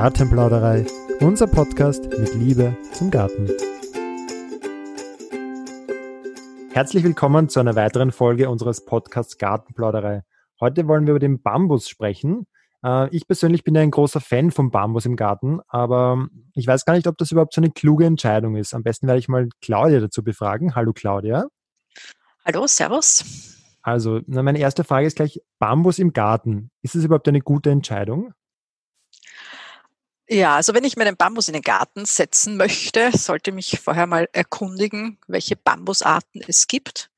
Gartenplauderei, unser Podcast mit Liebe zum Garten. Herzlich willkommen zu einer weiteren Folge unseres Podcasts Gartenplauderei. Heute wollen wir über den Bambus sprechen. Äh, ich persönlich bin ja ein großer Fan vom Bambus im Garten, aber ich weiß gar nicht, ob das überhaupt so eine kluge Entscheidung ist. Am besten werde ich mal Claudia dazu befragen. Hallo Claudia. Hallo, Servus. Also, meine erste Frage ist gleich, Bambus im Garten. Ist es überhaupt eine gute Entscheidung? Ja, also wenn ich mir den Bambus in den Garten setzen möchte, sollte mich vorher mal erkundigen, welche Bambusarten es gibt,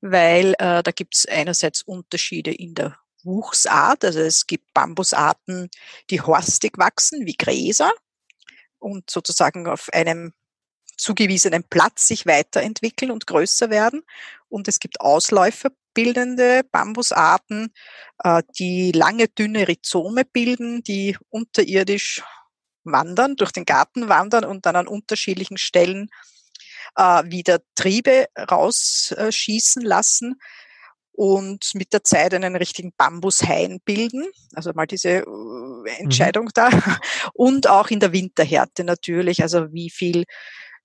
weil äh, da gibt es einerseits Unterschiede in der Wuchsart, also es gibt Bambusarten, die horstig wachsen, wie Gräser. Und sozusagen auf einem zugewiesenen Platz sich weiterentwickeln und größer werden. Und es gibt ausläuferbildende Bambusarten, äh, die lange, dünne Rhizome bilden, die unterirdisch wandern, durch den Garten wandern und dann an unterschiedlichen Stellen äh, wieder Triebe rausschießen lassen und mit der Zeit einen richtigen Bambushain bilden. Also mal diese äh, mhm. Entscheidung mhm. da. Und auch in der Winterhärte natürlich, also wie viel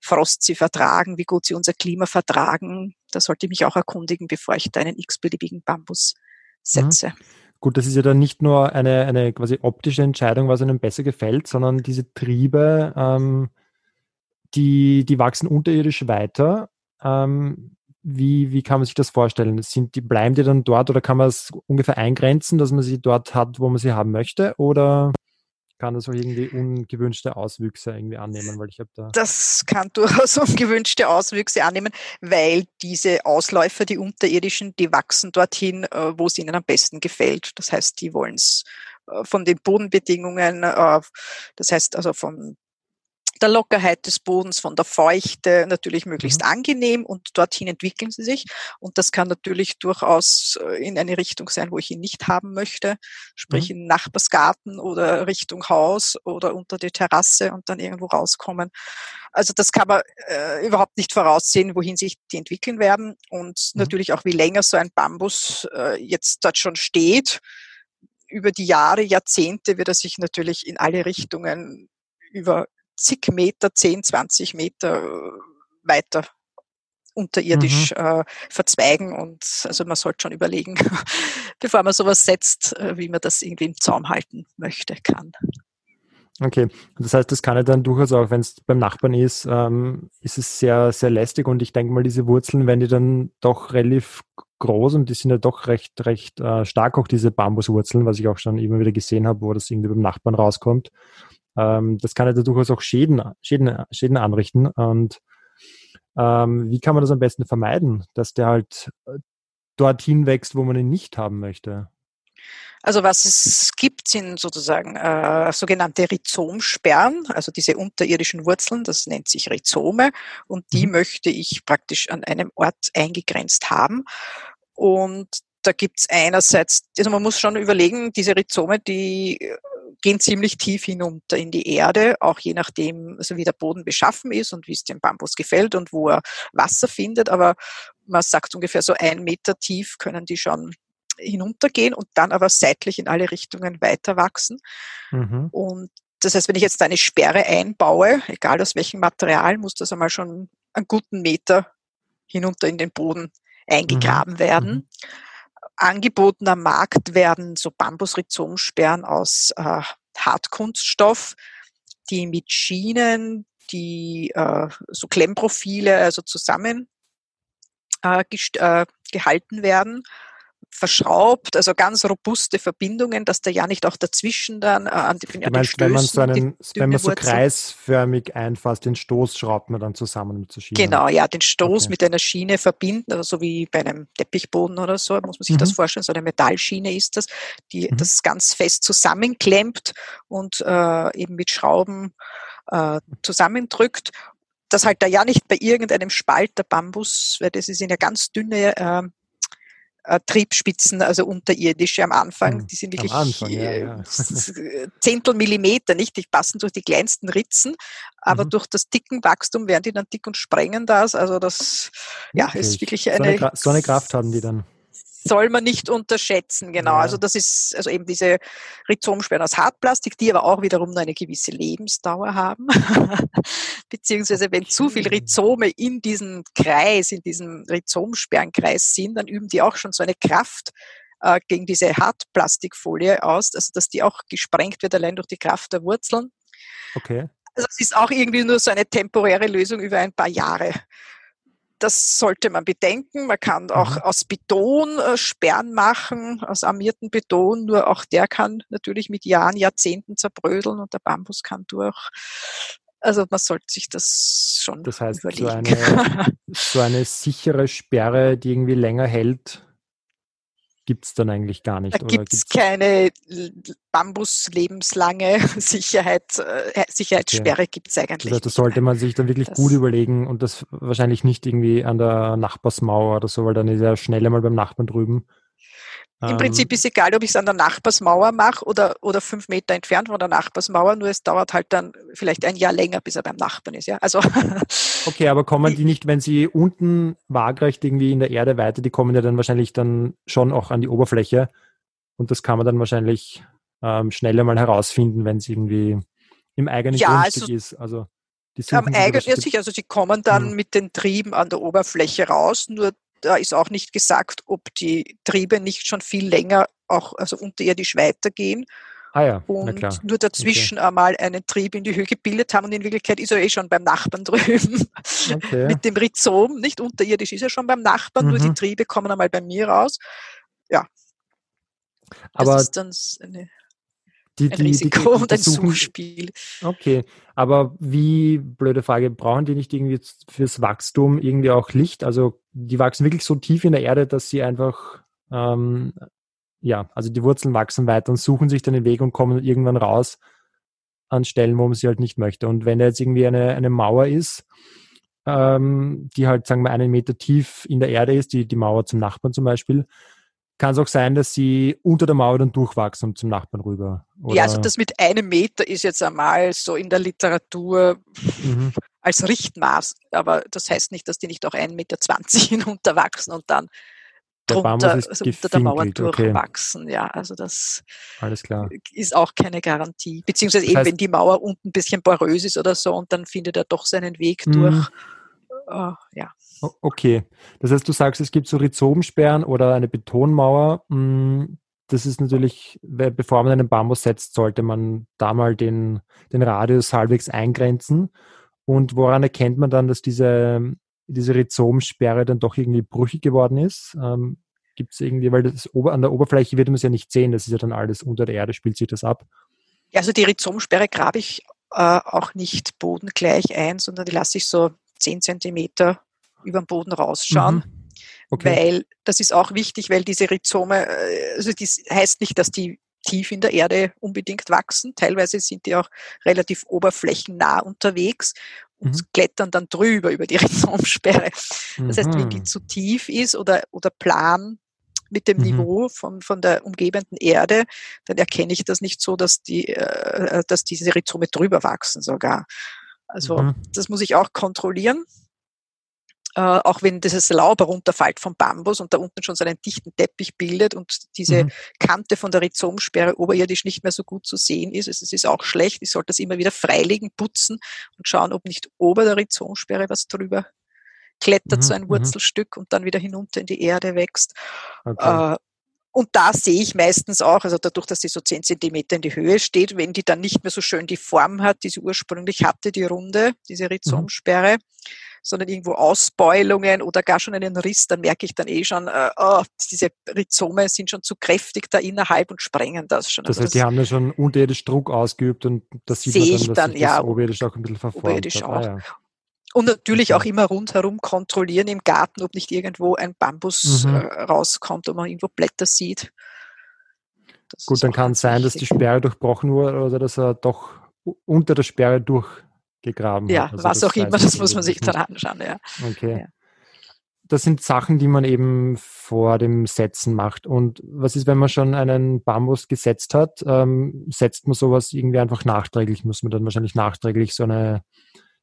Frost sie vertragen, wie gut sie unser Klima vertragen. Da sollte ich mich auch erkundigen, bevor ich da einen x-beliebigen Bambus setze. Mhm. Gut, das ist ja dann nicht nur eine, eine quasi optische Entscheidung, was einem besser gefällt, sondern diese Triebe, ähm, die, die wachsen unterirdisch weiter. Ähm, wie, wie kann man sich das vorstellen? Sind die, bleiben die dann dort oder kann man es ungefähr eingrenzen, dass man sie dort hat, wo man sie haben möchte? Oder kann das auch irgendwie ungewünschte Auswüchse irgendwie annehmen, weil ich habe da. Das kann durchaus ungewünschte Auswüchse annehmen, weil diese Ausläufer, die unterirdischen, die wachsen dorthin, äh, wo es ihnen am besten gefällt. Das heißt, die wollen es äh, von den Bodenbedingungen, äh, das heißt also von der Lockerheit des Bodens, von der Feuchte, natürlich möglichst mhm. angenehm und dorthin entwickeln sie sich. Und das kann natürlich durchaus äh, in eine Richtung sein, wo ich ihn nicht haben möchte, sprich mhm. in Nachbarsgarten oder Richtung Haus oder unter die Terrasse und dann irgendwo rauskommen. Also das kann man äh, überhaupt nicht voraussehen, wohin sich die entwickeln werden und mhm. natürlich auch, wie länger so ein Bambus äh, jetzt dort schon steht. Über die Jahre, Jahrzehnte wird er sich natürlich in alle Richtungen über zig Meter, 10, 20 Meter äh, weiter unterirdisch mhm. äh, verzweigen und also man sollte schon überlegen, bevor man sowas setzt, äh, wie man das irgendwie im Zaum halten möchte, kann. Okay, das heißt, das kann ja dann durchaus auch, wenn es beim Nachbarn ist, ähm, ist es sehr, sehr lästig und ich denke mal, diese Wurzeln, wenn die dann doch relativ groß und die sind ja doch recht, recht äh, stark, auch diese Bambuswurzeln, was ich auch schon immer wieder gesehen habe, wo das irgendwie beim Nachbarn rauskommt. Ähm, das kann ja durchaus auch Schäden, Schäden, Schäden anrichten. Und ähm, wie kann man das am besten vermeiden, dass der halt äh, dorthin wächst, wo man ihn nicht haben möchte? Also was es gibt, sind sozusagen äh, sogenannte Rhizomsperren, also diese unterirdischen Wurzeln, das nennt sich Rhizome und die mhm. möchte ich praktisch an einem Ort eingegrenzt haben. Und da gibt's einerseits, also man muss schon überlegen, diese Rhizome, die gehen ziemlich tief hinunter in die Erde, auch je nachdem, also wie der Boden beschaffen ist und wie es dem Bambus gefällt und wo er Wasser findet. Aber man sagt ungefähr so ein Meter tief können die schon hinuntergehen und dann aber seitlich in alle Richtungen weiter wachsen. Mhm. Und das heißt, wenn ich jetzt eine Sperre einbaue, egal aus welchem Material, muss das einmal schon einen guten Meter hinunter in den Boden eingegraben mhm. werden. Mhm angeboten am Markt werden so Bambusrhizomsperren aus äh, Hartkunststoff, die mit Schienen, die äh, so Klemmprofile also zusammen äh, äh, gehalten werden verschraubt, also ganz robuste Verbindungen, dass da ja nicht auch dazwischen dann äh, an die, du meinst, wenn man so einen, wenn man so kreisförmig einfasst, den Stoß schraubt man dann zusammen mit der Schiene. Genau, ja, den Stoß okay. mit einer Schiene verbinden, also so wie bei einem Teppichboden oder so, muss man sich mhm. das vorstellen, so eine Metallschiene ist das, die mhm. das ganz fest zusammenklemmt und äh, eben mit Schrauben äh, zusammendrückt das halt da ja nicht bei irgendeinem Spalt der Bambus, weil das sind ja ganz dünne äh, äh, Triebspitzen, also unterirdische am Anfang. Hm, die sind wirklich Anfang, ja, ja. Zehntel Millimeter, nicht? Die passen durch die kleinsten Ritzen, aber mhm. durch das dicken Wachstum werden die dann dick und sprengen das. Also das ja, okay. ist wirklich eine. So eine, so eine Kraft haben die dann. Soll man nicht unterschätzen, genau. Ja. Also das ist also eben diese Rhizomsperren aus Hartplastik, die aber auch wiederum nur eine gewisse Lebensdauer haben. Beziehungsweise wenn zu viel Rhizome in diesem Kreis, in diesem Rhizomsperrenkreis sind, dann üben die auch schon so eine Kraft äh, gegen diese Hartplastikfolie aus, also dass die auch gesprengt wird allein durch die Kraft der Wurzeln. Okay. Also es ist auch irgendwie nur so eine temporäre Lösung über ein paar Jahre. Das sollte man bedenken. Man kann auch mhm. aus Beton äh, Sperren machen, aus armierten Beton. Nur auch der kann natürlich mit Jahren, Jahrzehnten zerbrödeln und der Bambus kann durch. Also man sollte sich das schon das heißt, überlegen. So eine, so eine sichere Sperre, die irgendwie länger hält, gibt es dann eigentlich gar nicht. Da gibt es keine Bambus-lebenslange Sicherheit, äh, Sicherheitssperre, okay. gibt es eigentlich. Also, das sollte man sich dann wirklich das gut überlegen und das wahrscheinlich nicht irgendwie an der Nachbarsmauer oder so, weil dann ist er schnell einmal beim Nachbarn drüben. Im Prinzip ähm. ist egal, ob ich es an der Nachbarsmauer mache oder, oder fünf Meter entfernt von der Nachbarsmauer, nur es dauert halt dann vielleicht ein Jahr länger, bis er beim Nachbarn ist. Ja? Also okay, aber kommen die nicht, wenn sie unten waagrecht irgendwie in der Erde weiter, die kommen ja dann wahrscheinlich dann schon auch an die Oberfläche und das kann man dann wahrscheinlich ähm, schneller mal herausfinden, wenn es irgendwie im eigenen ja, Grundstück also, ist. Also die am eigenen, ja sicher, also sie kommen dann hm. mit den Trieben an der Oberfläche raus, nur da ist auch nicht gesagt, ob die Triebe nicht schon viel länger auch also unterirdisch weitergehen. Ah ja, und nur dazwischen okay. einmal einen Trieb in die Höhe gebildet haben und in Wirklichkeit ist er eh schon beim Nachbarn drüben. Okay. Mit dem Rhizom, nicht unterirdisch ist er schon beim Nachbarn, mhm. nur die mhm. Triebe kommen einmal bei mir raus. Ja. Aber das ist dann eine die, ein die, Risiko die, und ein Suchspiel. Okay, aber wie, blöde Frage, brauchen die nicht irgendwie fürs Wachstum irgendwie auch Licht? Also die wachsen wirklich so tief in der Erde, dass sie einfach, ähm, ja, also die Wurzeln wachsen weiter und suchen sich dann den Weg und kommen irgendwann raus an Stellen, wo man sie halt nicht möchte. Und wenn da jetzt irgendwie eine, eine Mauer ist, ähm, die halt, sagen wir, einen Meter tief in der Erde ist, die, die Mauer zum Nachbarn zum Beispiel, kann es auch sein, dass sie unter der Mauer dann durchwachsen und zum Nachbarn rüber. Oder? Ja, also das mit einem Meter ist jetzt einmal so in der Literatur mhm. als Richtmaß, aber das heißt nicht, dass die nicht auch 1,20 Meter hinunterwachsen und dann drunter, also unter der Mauer durchwachsen. Okay. Ja, also das Alles klar. ist auch keine Garantie. Beziehungsweise das heißt, eben, wenn die Mauer unten ein bisschen porös ist oder so und dann findet er doch seinen Weg mhm. durch. Uh, ja. Okay, das heißt, du sagst, es gibt so Rhizomsperren oder eine Betonmauer. Hm, das ist natürlich, bevor man einen Bambus setzt, sollte man da mal den, den Radius halbwegs eingrenzen. Und woran erkennt man dann, dass diese, diese Rhizomsperre dann doch irgendwie brüchig geworden ist? Ähm, Gibt es irgendwie, weil das an der Oberfläche wird man es ja nicht sehen, das ist ja dann alles unter der Erde, spielt sich das ab. Ja, also die Rhizomsperre grabe ich äh, auch nicht bodengleich ein, sondern die lasse ich so 10 Zentimeter über den Boden rausschauen. Mhm. Okay. Weil das ist auch wichtig, weil diese Rhizome, äh, also das heißt nicht, dass die tief in der Erde unbedingt wachsen. Teilweise sind die auch relativ oberflächennah unterwegs und mhm. klettern dann drüber über die Rhizomsperre. Das heißt, wenn die zu tief ist oder, oder plan mit dem mhm. Niveau von, von der umgebenden Erde, dann erkenne ich das nicht so, dass die, äh, dass diese Rhizome drüber wachsen sogar. Also mhm. das muss ich auch kontrollieren äh, auch wenn dieses Laub herunterfällt vom Bambus und da unten schon so einen dichten Teppich bildet und diese mhm. Kante von der Rhizomsperre oberirdisch nicht mehr so gut zu sehen ist. Also es ist auch schlecht. Ich sollte das immer wieder freilegen, putzen und schauen, ob nicht ober der Rhizomsperre was drüber klettert, mhm. so ein mhm. Wurzelstück und dann wieder hinunter in die Erde wächst. Okay. Äh, und da sehe ich meistens auch, also dadurch, dass die so zehn Zentimeter in die Höhe steht, wenn die dann nicht mehr so schön die Form hat, die sie ursprünglich hatte, die Runde, diese mhm. Rhizomsperre, mhm sondern irgendwo Ausbeulungen oder gar schon einen Riss, dann merke ich dann eh schon, äh, oh, diese Rhizome sind schon zu kräftig da innerhalb und sprengen das schon. Das also heißt, die haben ja schon unterirdisch Druck ausgeübt und das sieht man dann, dass dann, ja, das oberirdisch auch ein bisschen verformt oberirdisch hat. Auch. Ah, ja. Und natürlich auch immer rundherum kontrollieren im Garten, ob nicht irgendwo ein Bambus mhm. äh, rauskommt und man irgendwo Blätter sieht. Das Gut, dann kann es sein, dass die Sperre durchbrochen wurde oder dass er doch unter der Sperre durch gegraben ja, hat. Also was auch immer, das muss man sich dann anschauen, ja. Okay. Ja. Das sind Sachen, die man eben vor dem Setzen macht. Und was ist, wenn man schon einen Bambus gesetzt hat? Ähm, setzt man sowas irgendwie einfach nachträglich? Muss man dann wahrscheinlich nachträglich so eine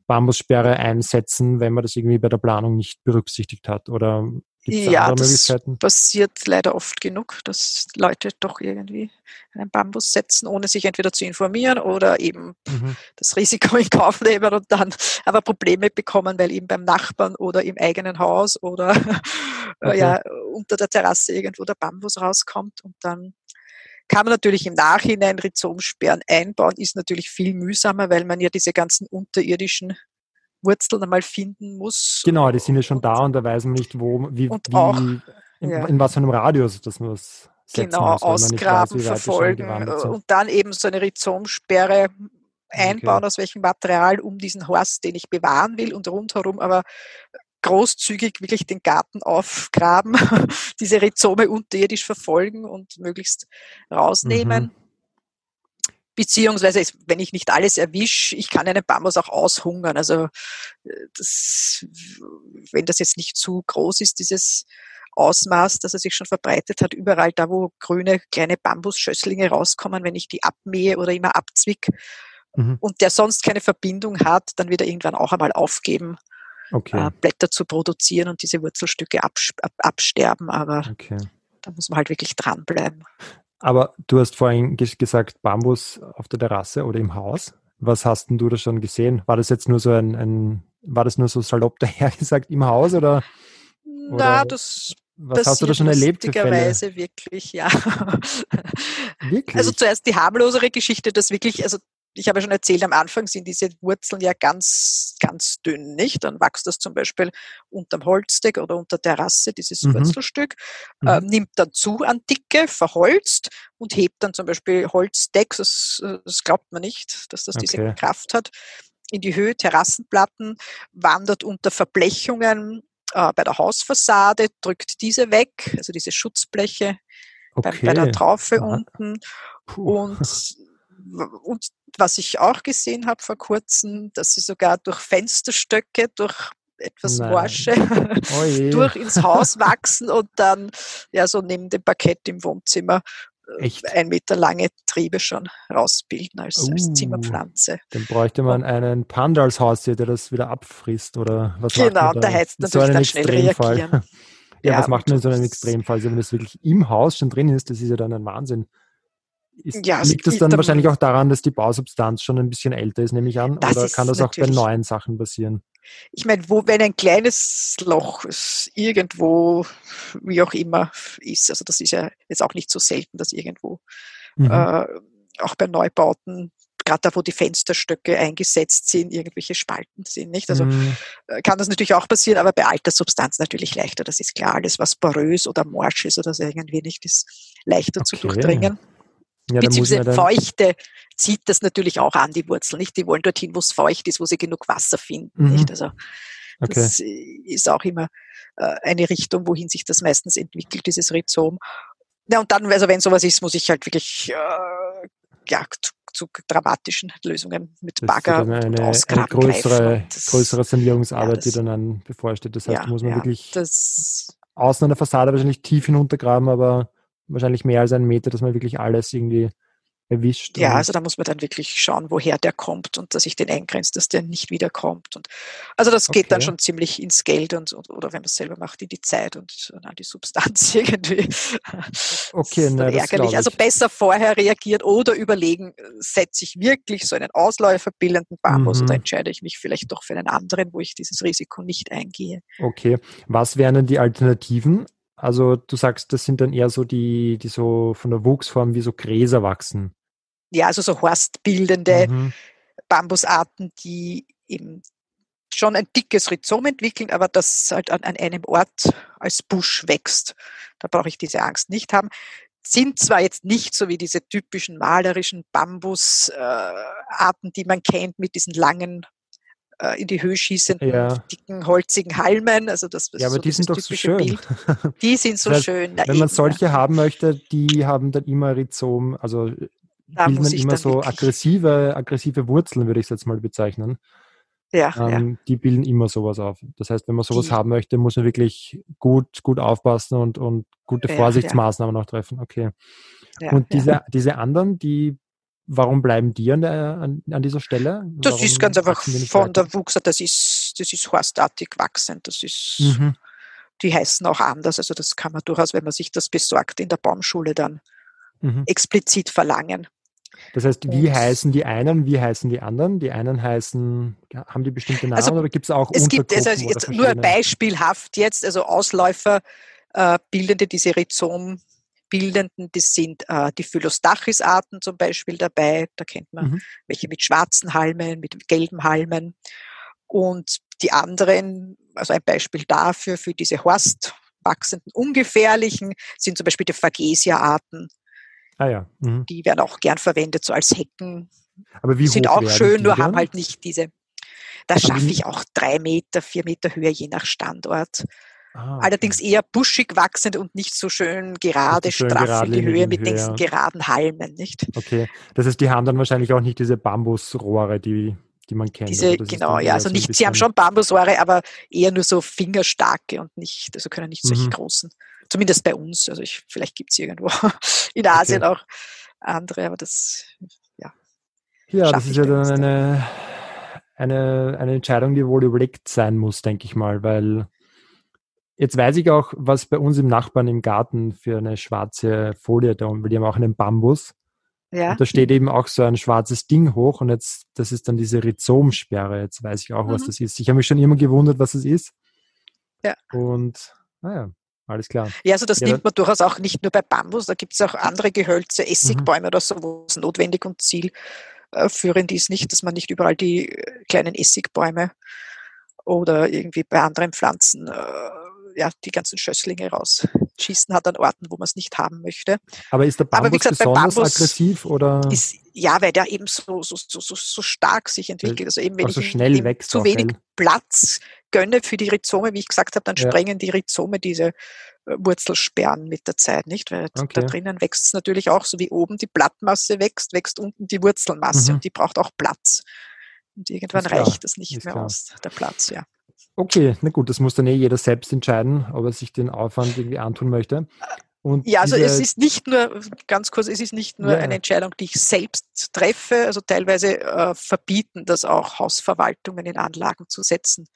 Bambussperre einsetzen, wenn man das irgendwie bei der Planung nicht berücksichtigt hat? Oder ja, das passiert leider oft genug, dass Leute doch irgendwie einen Bambus setzen, ohne sich entweder zu informieren oder eben mhm. das Risiko in Kauf nehmen und dann aber Probleme bekommen, weil eben beim Nachbarn oder im eigenen Haus oder okay. ja, unter der Terrasse irgendwo der Bambus rauskommt und dann kann man natürlich im Nachhinein Rhizomsperren einbauen, ist natürlich viel mühsamer, weil man ja diese ganzen unterirdischen Wurzeln einmal finden muss. Genau, die sind ja schon da und da weiß man nicht, wo, wie, wie auch, in, ja. in, was für einem Radius das muss. Genau, muss, ausgraben, weiß, verfolgen und dann eben so eine Rhizomsperre einbauen, okay. aus welchem Material, um diesen Horst, den ich bewahren will und rundherum aber großzügig wirklich den Garten aufgraben, diese Rhizome unterirdisch verfolgen und möglichst rausnehmen. Mhm. Beziehungsweise, wenn ich nicht alles erwische, ich kann einen Bambus auch aushungern. Also, äh, das, wenn das jetzt nicht zu groß ist, dieses Ausmaß, dass er sich schon verbreitet hat, überall da, wo grüne kleine Bambusschösslinge rauskommen, wenn ich die abmähe oder immer abzwick mhm. und der sonst keine Verbindung hat, dann wird er irgendwann auch einmal aufgeben, okay. äh, Blätter zu produzieren und diese Wurzelstücke abs ab, absterben. Aber okay. da muss man halt wirklich dranbleiben. Aber du hast vorhin gesagt, Bambus auf der Terrasse oder im Haus. Was hast denn du da schon gesehen? War das jetzt nur so ein, ein war das nur so salopp dahergesagt im Haus oder? Na, das was hast du da schon erlebt? Lustigerweise wirklich, ja. Wirklich? Also zuerst die harmlosere Geschichte, dass wirklich, also ich habe ja schon erzählt, am Anfang sind diese Wurzeln ja ganz, ganz dünn, nicht? Dann wächst das zum Beispiel unterm Holzdeck oder unter der Rasse, dieses mhm. Wurzelstück, mhm. äh, nimmt dann zu an Dicke, verholzt und hebt dann zum Beispiel Holzdeck, das, das glaubt man nicht, dass das okay. diese Kraft hat, in die Höhe, Terrassenplatten, wandert unter Verblechungen äh, bei der Hausfassade, drückt diese weg, also diese Schutzbleche okay. bei, bei, der Traufe Aha. unten Puh. und und was ich auch gesehen habe vor kurzem, dass sie sogar durch Fensterstöcke, durch etwas Morsche oh durch ins Haus wachsen und dann ja so neben dem Parkett im Wohnzimmer äh, Echt? ein Meter lange Triebe schon rausbilden als, uh, als Zimmerpflanze. Dann bräuchte man einen Panda als Haustier, der das wieder abfrisst oder was Genau, da heißt natürlich so dann schnell reagieren. ja, ja, was macht man in so einem Extremfall? Also wenn das wirklich im Haus schon drin ist, das ist ja dann ein Wahnsinn. Ist, ja, liegt das dann wahrscheinlich auch daran, dass die Bausubstanz schon ein bisschen älter ist, nehme ich an? Oder kann das auch bei neuen Sachen passieren? Ich meine, wo, wenn ein kleines Loch irgendwo, wie auch immer, ist, also das ist ja jetzt auch nicht so selten, dass irgendwo mhm. äh, auch bei Neubauten gerade da, wo die Fensterstöcke eingesetzt sind, irgendwelche Spalten sind, nicht? Also. Äh, kann das natürlich auch passieren, aber bei alter Substanz natürlich leichter. Das ist klar. Alles, was porös oder morsch ist oder so irgendwie nicht, ist leichter okay. zu durchdringen. Ja, Beziehungsweise Feuchte zieht das natürlich auch an, die Wurzeln. Nicht? Die wollen dorthin, wo es feucht ist, wo sie genug Wasser finden. Mhm. Nicht? Also das okay. ist auch immer äh, eine Richtung, wohin sich das meistens entwickelt, dieses Rhizom. Ja, und dann, also wenn sowas ist, muss ich halt wirklich äh, ja, zu, zu dramatischen Lösungen mit Bagger eine, und Ausgraben eine größere, das, größere Sanierungsarbeit, ja, das, die dann, bevorsteht. Das heißt, ja, muss man wirklich außen an der Fassade wahrscheinlich tief hinuntergraben, aber wahrscheinlich mehr als einen Meter, dass man wirklich alles irgendwie erwischt. Ja, also da muss man dann wirklich schauen, woher der kommt und dass ich den eingrenzt, dass der nicht wiederkommt. Und also das geht okay. dann schon ziemlich ins Geld und, oder wenn man es selber macht, in die Zeit und, und an die Substanz irgendwie. Okay, nein, ärgerlich. Also besser vorher reagieren oder überlegen, setze ich wirklich so einen ausläuferbildenden Bambus mhm. oder entscheide ich mich vielleicht doch für einen anderen, wo ich dieses Risiko nicht eingehe. Okay, was wären denn die Alternativen? Also du sagst, das sind dann eher so die, die so von der Wuchsform wie so Gräser wachsen. Ja, also so horstbildende mhm. Bambusarten, die eben schon ein dickes Rhizom entwickeln, aber das halt an, an einem Ort als Busch wächst. Da brauche ich diese Angst nicht haben. Sind zwar jetzt nicht so wie diese typischen malerischen Bambusarten, äh, die man kennt mit diesen langen in die Höhe schießenden, ja. dicken, holzigen Halmen. Also das, ja, aber so die sind doch so schön. Bild. Die sind so das heißt, schön. Na, wenn eben, man solche ja. haben möchte, die haben dann immer Rhizom, also da bilden dann immer dann so aggressive, aggressive Wurzeln, würde ich es jetzt mal bezeichnen. Ja, ähm, ja, Die bilden immer sowas auf. Das heißt, wenn man sowas die. haben möchte, muss man wirklich gut, gut aufpassen und, und gute Vorsichtsmaßnahmen auch treffen. Okay. und diese, diese anderen, die Warum bleiben die an, der, an, an dieser Stelle? Das Warum ist ganz einfach von weiter? der Wuchs, das ist, das ist horstartig wachsend. Das ist, mhm. die heißen auch anders. Also das kann man durchaus, wenn man sich das besorgt, in der Baumschule dann mhm. explizit verlangen. Das heißt, wie und heißen die einen, wie heißen die anderen? Die einen heißen, haben die bestimmte Namen also, oder gibt es auch Es gibt also jetzt nur beispielhaft jetzt, also Ausläufer äh, bildende diese Rhizom bildenden, das sind äh, die Phylostachys-Arten zum Beispiel dabei. Da kennt man mhm. welche mit schwarzen Halmen, mit gelben Halmen. Und die anderen, also ein Beispiel dafür, für diese horstwachsenden, ungefährlichen, sind zum Beispiel die Phagesia-Arten. Ah ja. Mhm. Die werden auch gern verwendet, so als Hecken. Aber wie sind auch schön, nur haben halt nicht diese. Da schaffe ich auch drei Meter, vier Meter Höhe, je nach Standort. Ah. Allerdings eher buschig wachsend und nicht so schön gerade, schön straff in die Höhe mit Höhe. diesen geraden Halmen, nicht? Okay. Das heißt, die haben dann wahrscheinlich auch nicht diese Bambusrohre, die, die man kennt. Diese, also genau, ja, also nicht, sie haben schon Bambusrohre, aber eher nur so fingerstarke und nicht, also können nicht solche mhm. großen. Zumindest bei uns. Also ich, vielleicht gibt es irgendwo in Asien okay. auch andere, aber das, ja. Ja, das ist ja dann eine, eine, eine Entscheidung, die wohl überlegt sein muss, denke ich mal, weil jetzt weiß ich auch, was bei uns im Nachbarn im Garten für eine schwarze Folie da, weil die haben auch einen Bambus. Ja. Und da steht eben auch so ein schwarzes Ding hoch und jetzt, das ist dann diese Rhizomsperre. Jetzt weiß ich auch, mhm. was das ist. Ich habe mich schon immer gewundert, was es ist. Ja. Und, naja, alles klar. Ja, also das ja, nimmt man durchaus auch nicht nur bei Bambus, da gibt es auch andere Gehölze, Essigbäume mhm. oder so, wo es notwendig und zielführend ist nicht, dass man nicht überall die äh, kleinen Essigbäume oder irgendwie bei anderen Pflanzen äh, ja, die ganzen Schösslinge rausschießen hat an Orten, wo man es nicht haben möchte. Aber ist der Bambus Aber wie gesagt, besonders Bambus aggressiv oder? Ist, ja, weil der eben so, so, so, so stark sich entwickelt. Also eben, wenn also ich schnell wächst zu wenig Platz gönne für die Rhizome, wie ich gesagt habe, dann ja. sprengen die Rhizome diese äh, Wurzelsperren mit der Zeit, nicht? Weil okay. da drinnen wächst es natürlich auch, so wie oben die Blattmasse wächst, wächst unten die Wurzelmasse mhm. und die braucht auch Platz. Und irgendwann reicht das nicht ist mehr klar. aus, der Platz, ja. Okay, na gut, das muss dann eh jeder selbst entscheiden, ob er sich den Aufwand irgendwie antun möchte. Und ja, also es ist nicht nur, ganz kurz, es ist nicht nur ja. eine Entscheidung, die ich selbst treffe, also teilweise äh, verbieten das auch Hausverwaltungen in Anlagen zu setzen,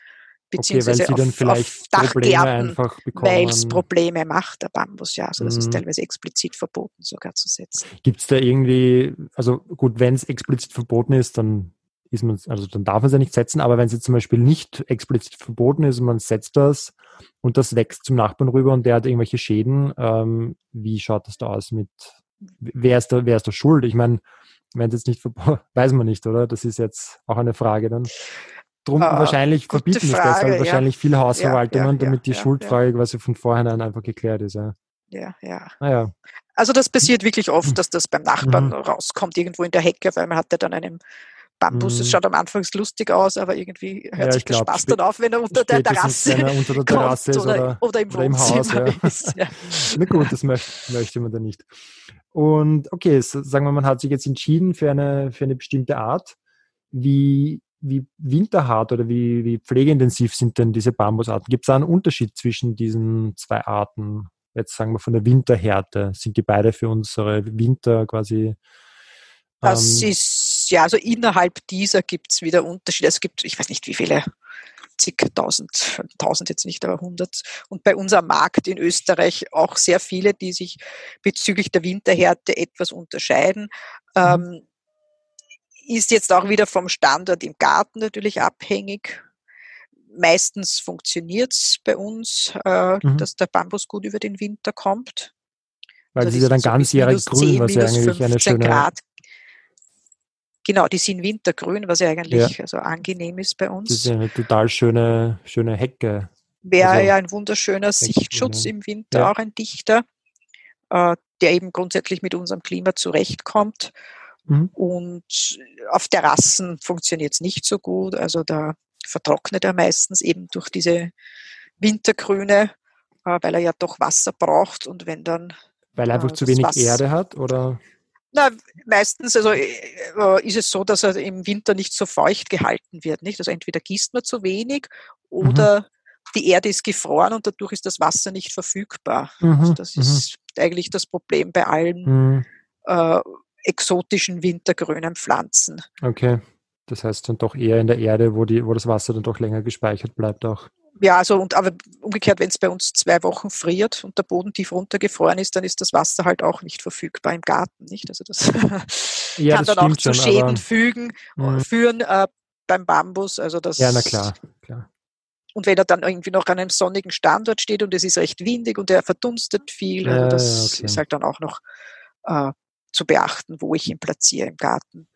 beziehungsweise okay, auf, auf Dachgärten, weil es Probleme macht, der Bambus, ja, also das mhm. ist teilweise explizit verboten sogar zu setzen. Gibt es da irgendwie, also gut, wenn es explizit verboten ist, dann ist man, also dann darf man es ja nicht setzen, aber wenn es jetzt zum Beispiel nicht explizit verboten ist und man setzt das und das wächst zum Nachbarn rüber und der hat irgendwelche Schäden, ähm, wie schaut das da aus mit, wer ist da, wer ist da schuld? Ich meine, wenn es jetzt nicht verboten, weiß man nicht, oder? Das ist jetzt auch eine Frage dann. Drum uh, wahrscheinlich verbieten es deshalb ja. wahrscheinlich viele Hausverwaltungen, ja, ja, damit die Schuldfrage quasi von vornherein einfach geklärt ist. Ja, ja. ja. Ah, also das passiert wirklich oft, dass das beim Nachbarn mhm. rauskommt, irgendwo in der Hecke, weil man hat ja dann einen Bambus, es mhm. schaut am Anfang lustig aus, aber irgendwie hört ja, sich der glaub, Spaß dann auf, wenn er unter der Terrasse, er unter der Terrasse ist oder, oder, im, oder im Haus. Ja. Ist, ja. Na gut, das möchte, möchte man dann nicht. Und okay, so, sagen wir, man hat sich jetzt entschieden für eine, für eine bestimmte Art. Wie, wie winterhart oder wie, wie pflegeintensiv sind denn diese Bambusarten? Gibt es da einen Unterschied zwischen diesen zwei Arten? Jetzt sagen wir von der Winterhärte. Sind die beide für unsere Winter quasi das ähm, ist, ja, also innerhalb dieser gibt es wieder Unterschiede. Es gibt, ich weiß nicht wie viele, zigtausend, tausend jetzt nicht, aber hundert. Und bei unserem Markt in Österreich auch sehr viele, die sich bezüglich der Winterhärte etwas unterscheiden. Mhm. Ähm, ist jetzt auch wieder vom Standort im Garten natürlich abhängig. Meistens funktioniert es bei uns, äh, mhm. dass der Bambus gut über den Winter kommt. Weil sie ja dann ganzjährig grün, was ja eigentlich eine schöne, Grad Genau, die sind wintergrün, was ja eigentlich ja. also angenehm ist bei uns. Das ist eine total schöne, schöne Hecke. Wäre also ja ein wunderschöner Sichtschutz im Winter, ja. auch ein dichter, äh, der eben grundsätzlich mit unserem Klima zurechtkommt. Mhm. Und auf Terrassen funktioniert es nicht so gut. Also da vertrocknet er meistens eben durch diese Wintergrüne, äh, weil er ja doch Wasser braucht und wenn dann. Weil er einfach äh, zu wenig Wasser, Erde hat, oder? Na, meistens also, äh, ist es so, dass er im Winter nicht so feucht gehalten wird. Nicht? Also entweder gießt man zu wenig oder mhm. die Erde ist gefroren und dadurch ist das Wasser nicht verfügbar. Mhm. Also das mhm. ist eigentlich das Problem bei allen mhm. äh, exotischen wintergrünen Pflanzen. Okay. Das heißt dann doch eher in der Erde, wo, die, wo das Wasser dann doch länger gespeichert bleibt auch. Ja, also und aber umgekehrt, wenn es bei uns zwei Wochen friert und der Boden tief runtergefroren ist, dann ist das Wasser halt auch nicht verfügbar im Garten, nicht? Also das ja, kann das dann auch zu schon, Schäden fügen, mh. führen äh, beim Bambus. Also das. Ja, na klar, klar. Und wenn er dann irgendwie noch an einem sonnigen Standort steht und es ist recht windig und er verdunstet viel, also das okay. ist halt dann auch noch äh, zu beachten, wo ich ihn platziere im Garten.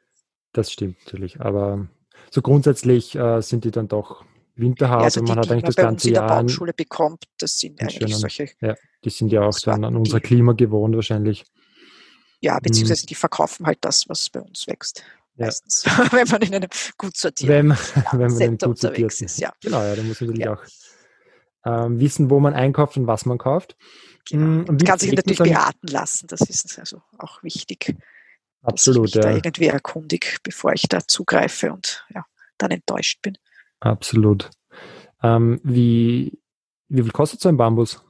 Das stimmt natürlich, aber so grundsätzlich äh, sind die dann doch winterhart ja, also und man hat eigentlich das ganze Jahr. Der Baumschule bekommt, das sind eigentlich schönen, solche. Ja, die sind ja auch dann an unser Klima gewohnt wahrscheinlich. Ja, hm. beziehungsweise die verkaufen halt das, was bei uns wächst. Meistens, ja. wenn man in einem gut sortierten wenn, wenn man in gut sortiert ist. Ja. Genau, ja, da muss man natürlich auch ähm, wissen, wo man einkauft und was man kauft. Genau. Und kann sich natürlich beraten lassen, das ist also auch wichtig. Absolut. Dass ich mich ja. da irgendwie erkundig, bevor ich da zugreife und ja, dann enttäuscht bin. Absolut. Ähm, wie, wie viel kostet so ein Bambus?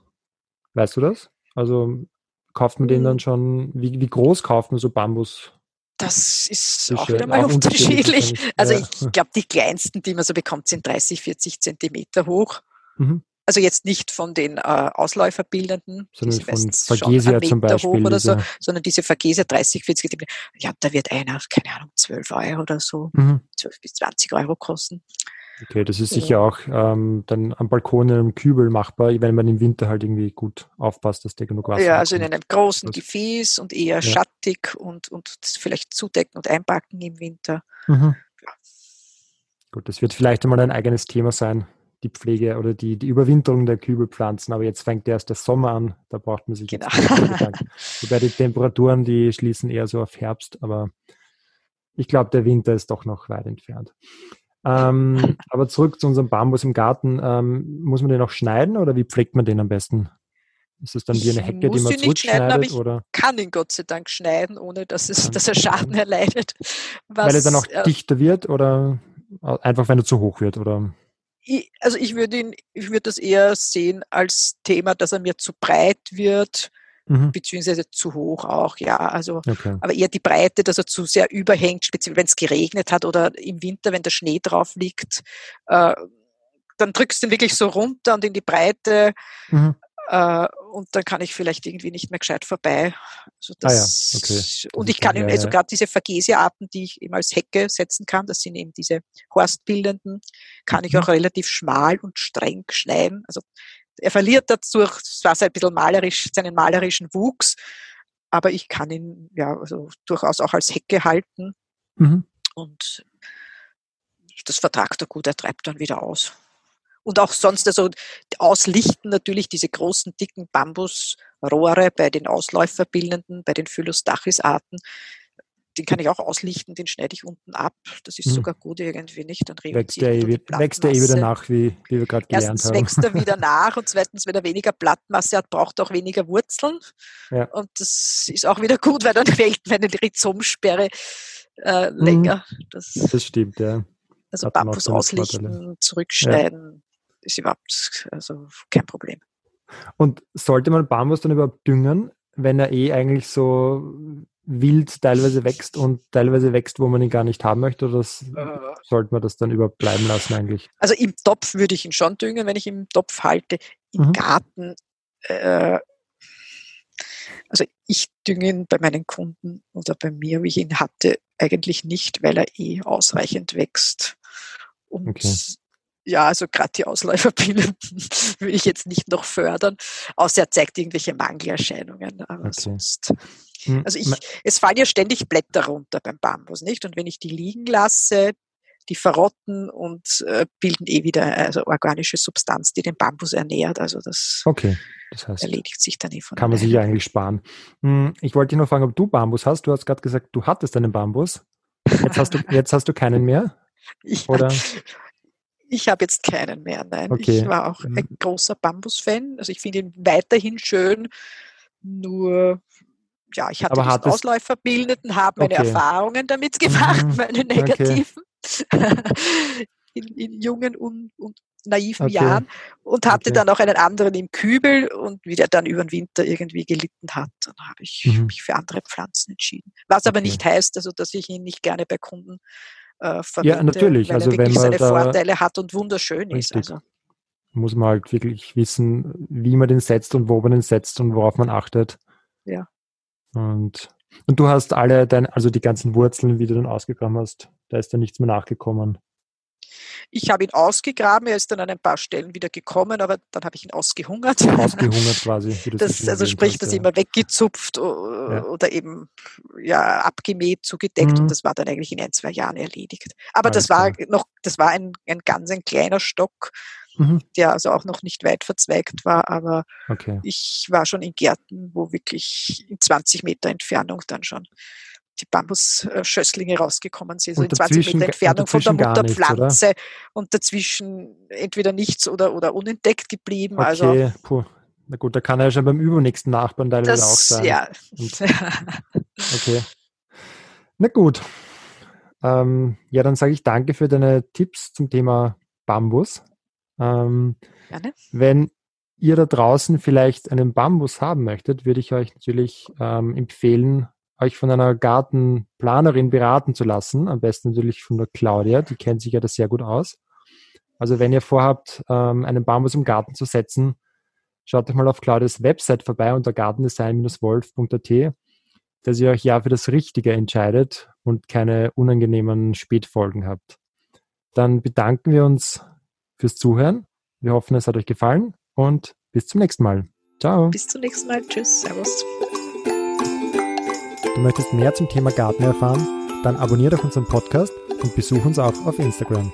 Weißt du das? Also kauft man den dann hm. schon, wie, wie groß kauft man so Bambus? Das ist auch wieder mal auch unterschiedlich. Also ja. ich glaube, die kleinsten, die man so bekommt, sind 30, 40 Zentimeter hoch. Mhm. Also jetzt nicht von den äh, Ausläuferbildenden, sondern von Vergesia zum Beispiel. oder so, sondern diese Vergesia 30, 40 Zentimeter. Ja, da wird einer, keine Ahnung, 12 Euro oder so, mhm. 12 bis 20 Euro kosten. Okay, das ist sicher auch ähm, dann am Balkon in einem Kübel machbar, wenn man im Winter halt irgendwie gut aufpasst, dass der genug Wasser Ja, also in einem großen Gefäß und eher ja. schattig und, und vielleicht zudecken und einpacken im Winter. Mhm. Ja. Gut, das wird vielleicht einmal ein eigenes Thema sein, die Pflege oder die, die Überwinterung der Kübelpflanzen, aber jetzt fängt erst der Sommer an, da braucht man sich genau. jetzt Gedanken. Wobei die Temperaturen, die schließen eher so auf Herbst, aber ich glaube, der Winter ist doch noch weit entfernt. Ähm, aber zurück zu unserem Bambus im Garten. Ähm, muss man den auch schneiden oder wie pflegt man den am besten? Ist das dann wie eine Hecke, die man zurückschneidet? Ich oder? kann ihn Gott sei Dank schneiden, ohne dass, es, dass er Schaden erleidet. Was, Weil er dann auch äh, dichter wird oder einfach, wenn er zu hoch wird? Oder? Ich, also ich würde ihn, ich würde das eher sehen als Thema, dass er mir zu breit wird mhm. beziehungsweise zu hoch auch, ja. Also, okay. aber eher die Breite, dass er zu sehr überhängt, speziell wenn es geregnet hat oder im Winter, wenn der Schnee drauf liegt, äh, dann drückst du ihn wirklich so runter und in die Breite. Mhm. Äh, und dann kann ich vielleicht irgendwie nicht mehr gescheit vorbei. Also das, ah ja, okay. Und ich kann ja, also gerade diese Vergesia-Arten, die ich eben als Hecke setzen kann, das sind eben diese horstbildenden, kann ich mhm. auch relativ schmal und streng schneiden. Also er verliert dadurch zwar ein bisschen malerisch, seinen malerischen Wuchs, aber ich kann ihn ja also durchaus auch als Hecke halten. Mhm. Und das vertragt er gut, er treibt dann wieder aus. Und auch sonst, also auslichten natürlich diese großen, dicken Bambusrohre bei den Ausläuferbildenden, bei den Phylostachys-Arten, den kann ich auch auslichten, den schneide ich unten ab. Das ist hm. sogar gut irgendwie nicht. Dann wächst der, eh, wächst der eh wieder nach, wie, wie wir gerade gelernt Erstens haben. wächst er wieder nach und zweitens, wenn er weniger Blattmasse hat, braucht er auch weniger Wurzeln. Ja. Und das ist auch wieder gut, weil dann fällt meine Rhizomsperre äh, mhm. länger. Das, das stimmt, ja. Also Bambus auslichten, zurückschneiden, ja. ist überhaupt also kein Problem. Und sollte man Bambus dann überhaupt düngen, wenn er eh eigentlich so wild teilweise wächst und teilweise wächst, wo man ihn gar nicht haben möchte? Oder das, sollte man das dann überhaupt bleiben lassen eigentlich? Also im Topf würde ich ihn schon düngen, wenn ich ihn im Topf halte. Im mhm. Garten, äh, also ich dünge ihn bei meinen Kunden oder bei mir, wie ich ihn hatte, eigentlich nicht, weil er eh ausreichend wächst. Und okay. Ja, also gerade die Ausläuferbienen würde ich jetzt nicht noch fördern, außer er zeigt irgendwelche Mangelerscheinungen. Aber okay. sonst hm, also ich, es fallen ja ständig Blätter runter beim Bambus, nicht? Und wenn ich die liegen lasse, die verrotten und äh, bilden eh wieder also organische Substanz, die den Bambus ernährt. Also das, okay. das heißt, erledigt sich dann eh von Kann man sich ja eigentlich sparen. Hm, ich wollte dich noch fragen, ob du Bambus hast. Du hast gerade gesagt, du hattest einen Bambus. Jetzt hast du, jetzt hast du keinen mehr? Ja, Oder? Ich habe jetzt keinen mehr, nein. Okay. Ich war auch ein hm. großer Bambus-Fan. Also ich finde ihn weiterhin schön, nur ja, ich hatte diesen Ausläufer bildeten, habe meine okay. Erfahrungen damit gemacht, mhm. meine negativen, okay. in, in, jungen und, und naiven okay. Jahren und hatte dann auch einen anderen im Kübel und wie der dann über den Winter irgendwie gelitten hat, dann habe ich mhm. mich für andere Pflanzen entschieden. Was aber nicht heißt, also dass ich ihn nicht gerne bei Kunden äh, verwende, ja, natürlich. weil also er wirklich seine Vorteile hat und wunderschön richtig. ist. Also. muss man halt wirklich wissen, wie man den setzt und wo man den setzt und worauf man achtet. Ja. Und, und du hast alle deine, also die ganzen Wurzeln, wie du dann ausgegraben hast, da ist dann nichts mehr nachgekommen. Ich habe ihn ausgegraben, er ist dann an ein paar Stellen wieder gekommen, aber dann habe ich ihn ausgehungert. Ausgehungert quasi. Das, also sprich, das ja. immer weggezupft oder eben ja, abgemäht, zugedeckt mhm. und das war dann eigentlich in ein, zwei Jahren erledigt. Aber Alles das war klar. noch, das war ein, ein ganz ein kleiner Stock, mhm. der also auch noch nicht weit verzweigt war, aber okay. ich war schon in Gärten, wo wirklich in 20 Meter Entfernung dann schon die Bambusschösslinge rausgekommen sind, so in 20 Meter Entfernung von der Mutterpflanze nichts, und dazwischen entweder nichts oder, oder unentdeckt geblieben. Okay, also, puh. Na gut, da kann er ja schon beim übernächsten Nachbarn teilweise auch sein. Ja. Und, okay. Na gut. Ähm, ja, dann sage ich danke für deine Tipps zum Thema Bambus. Ähm, Gerne. Wenn ihr da draußen vielleicht einen Bambus haben möchtet, würde ich euch natürlich ähm, empfehlen, euch von einer Gartenplanerin beraten zu lassen. Am besten natürlich von der Claudia, die kennt sich ja das sehr gut aus. Also wenn ihr vorhabt, ähm, einen Bambus im Garten zu setzen, schaut euch mal auf Claudias Website vorbei unter gartendesign-wolf.at, dass ihr euch ja für das Richtige entscheidet und keine unangenehmen Spätfolgen habt. Dann bedanken wir uns fürs Zuhören. Wir hoffen, es hat euch gefallen und bis zum nächsten Mal. Ciao. Bis zum nächsten Mal. Tschüss. Servus. Du möchtest mehr zum Thema Garten erfahren? Dann abonniere doch unseren Podcast und besuch uns auch auf Instagram.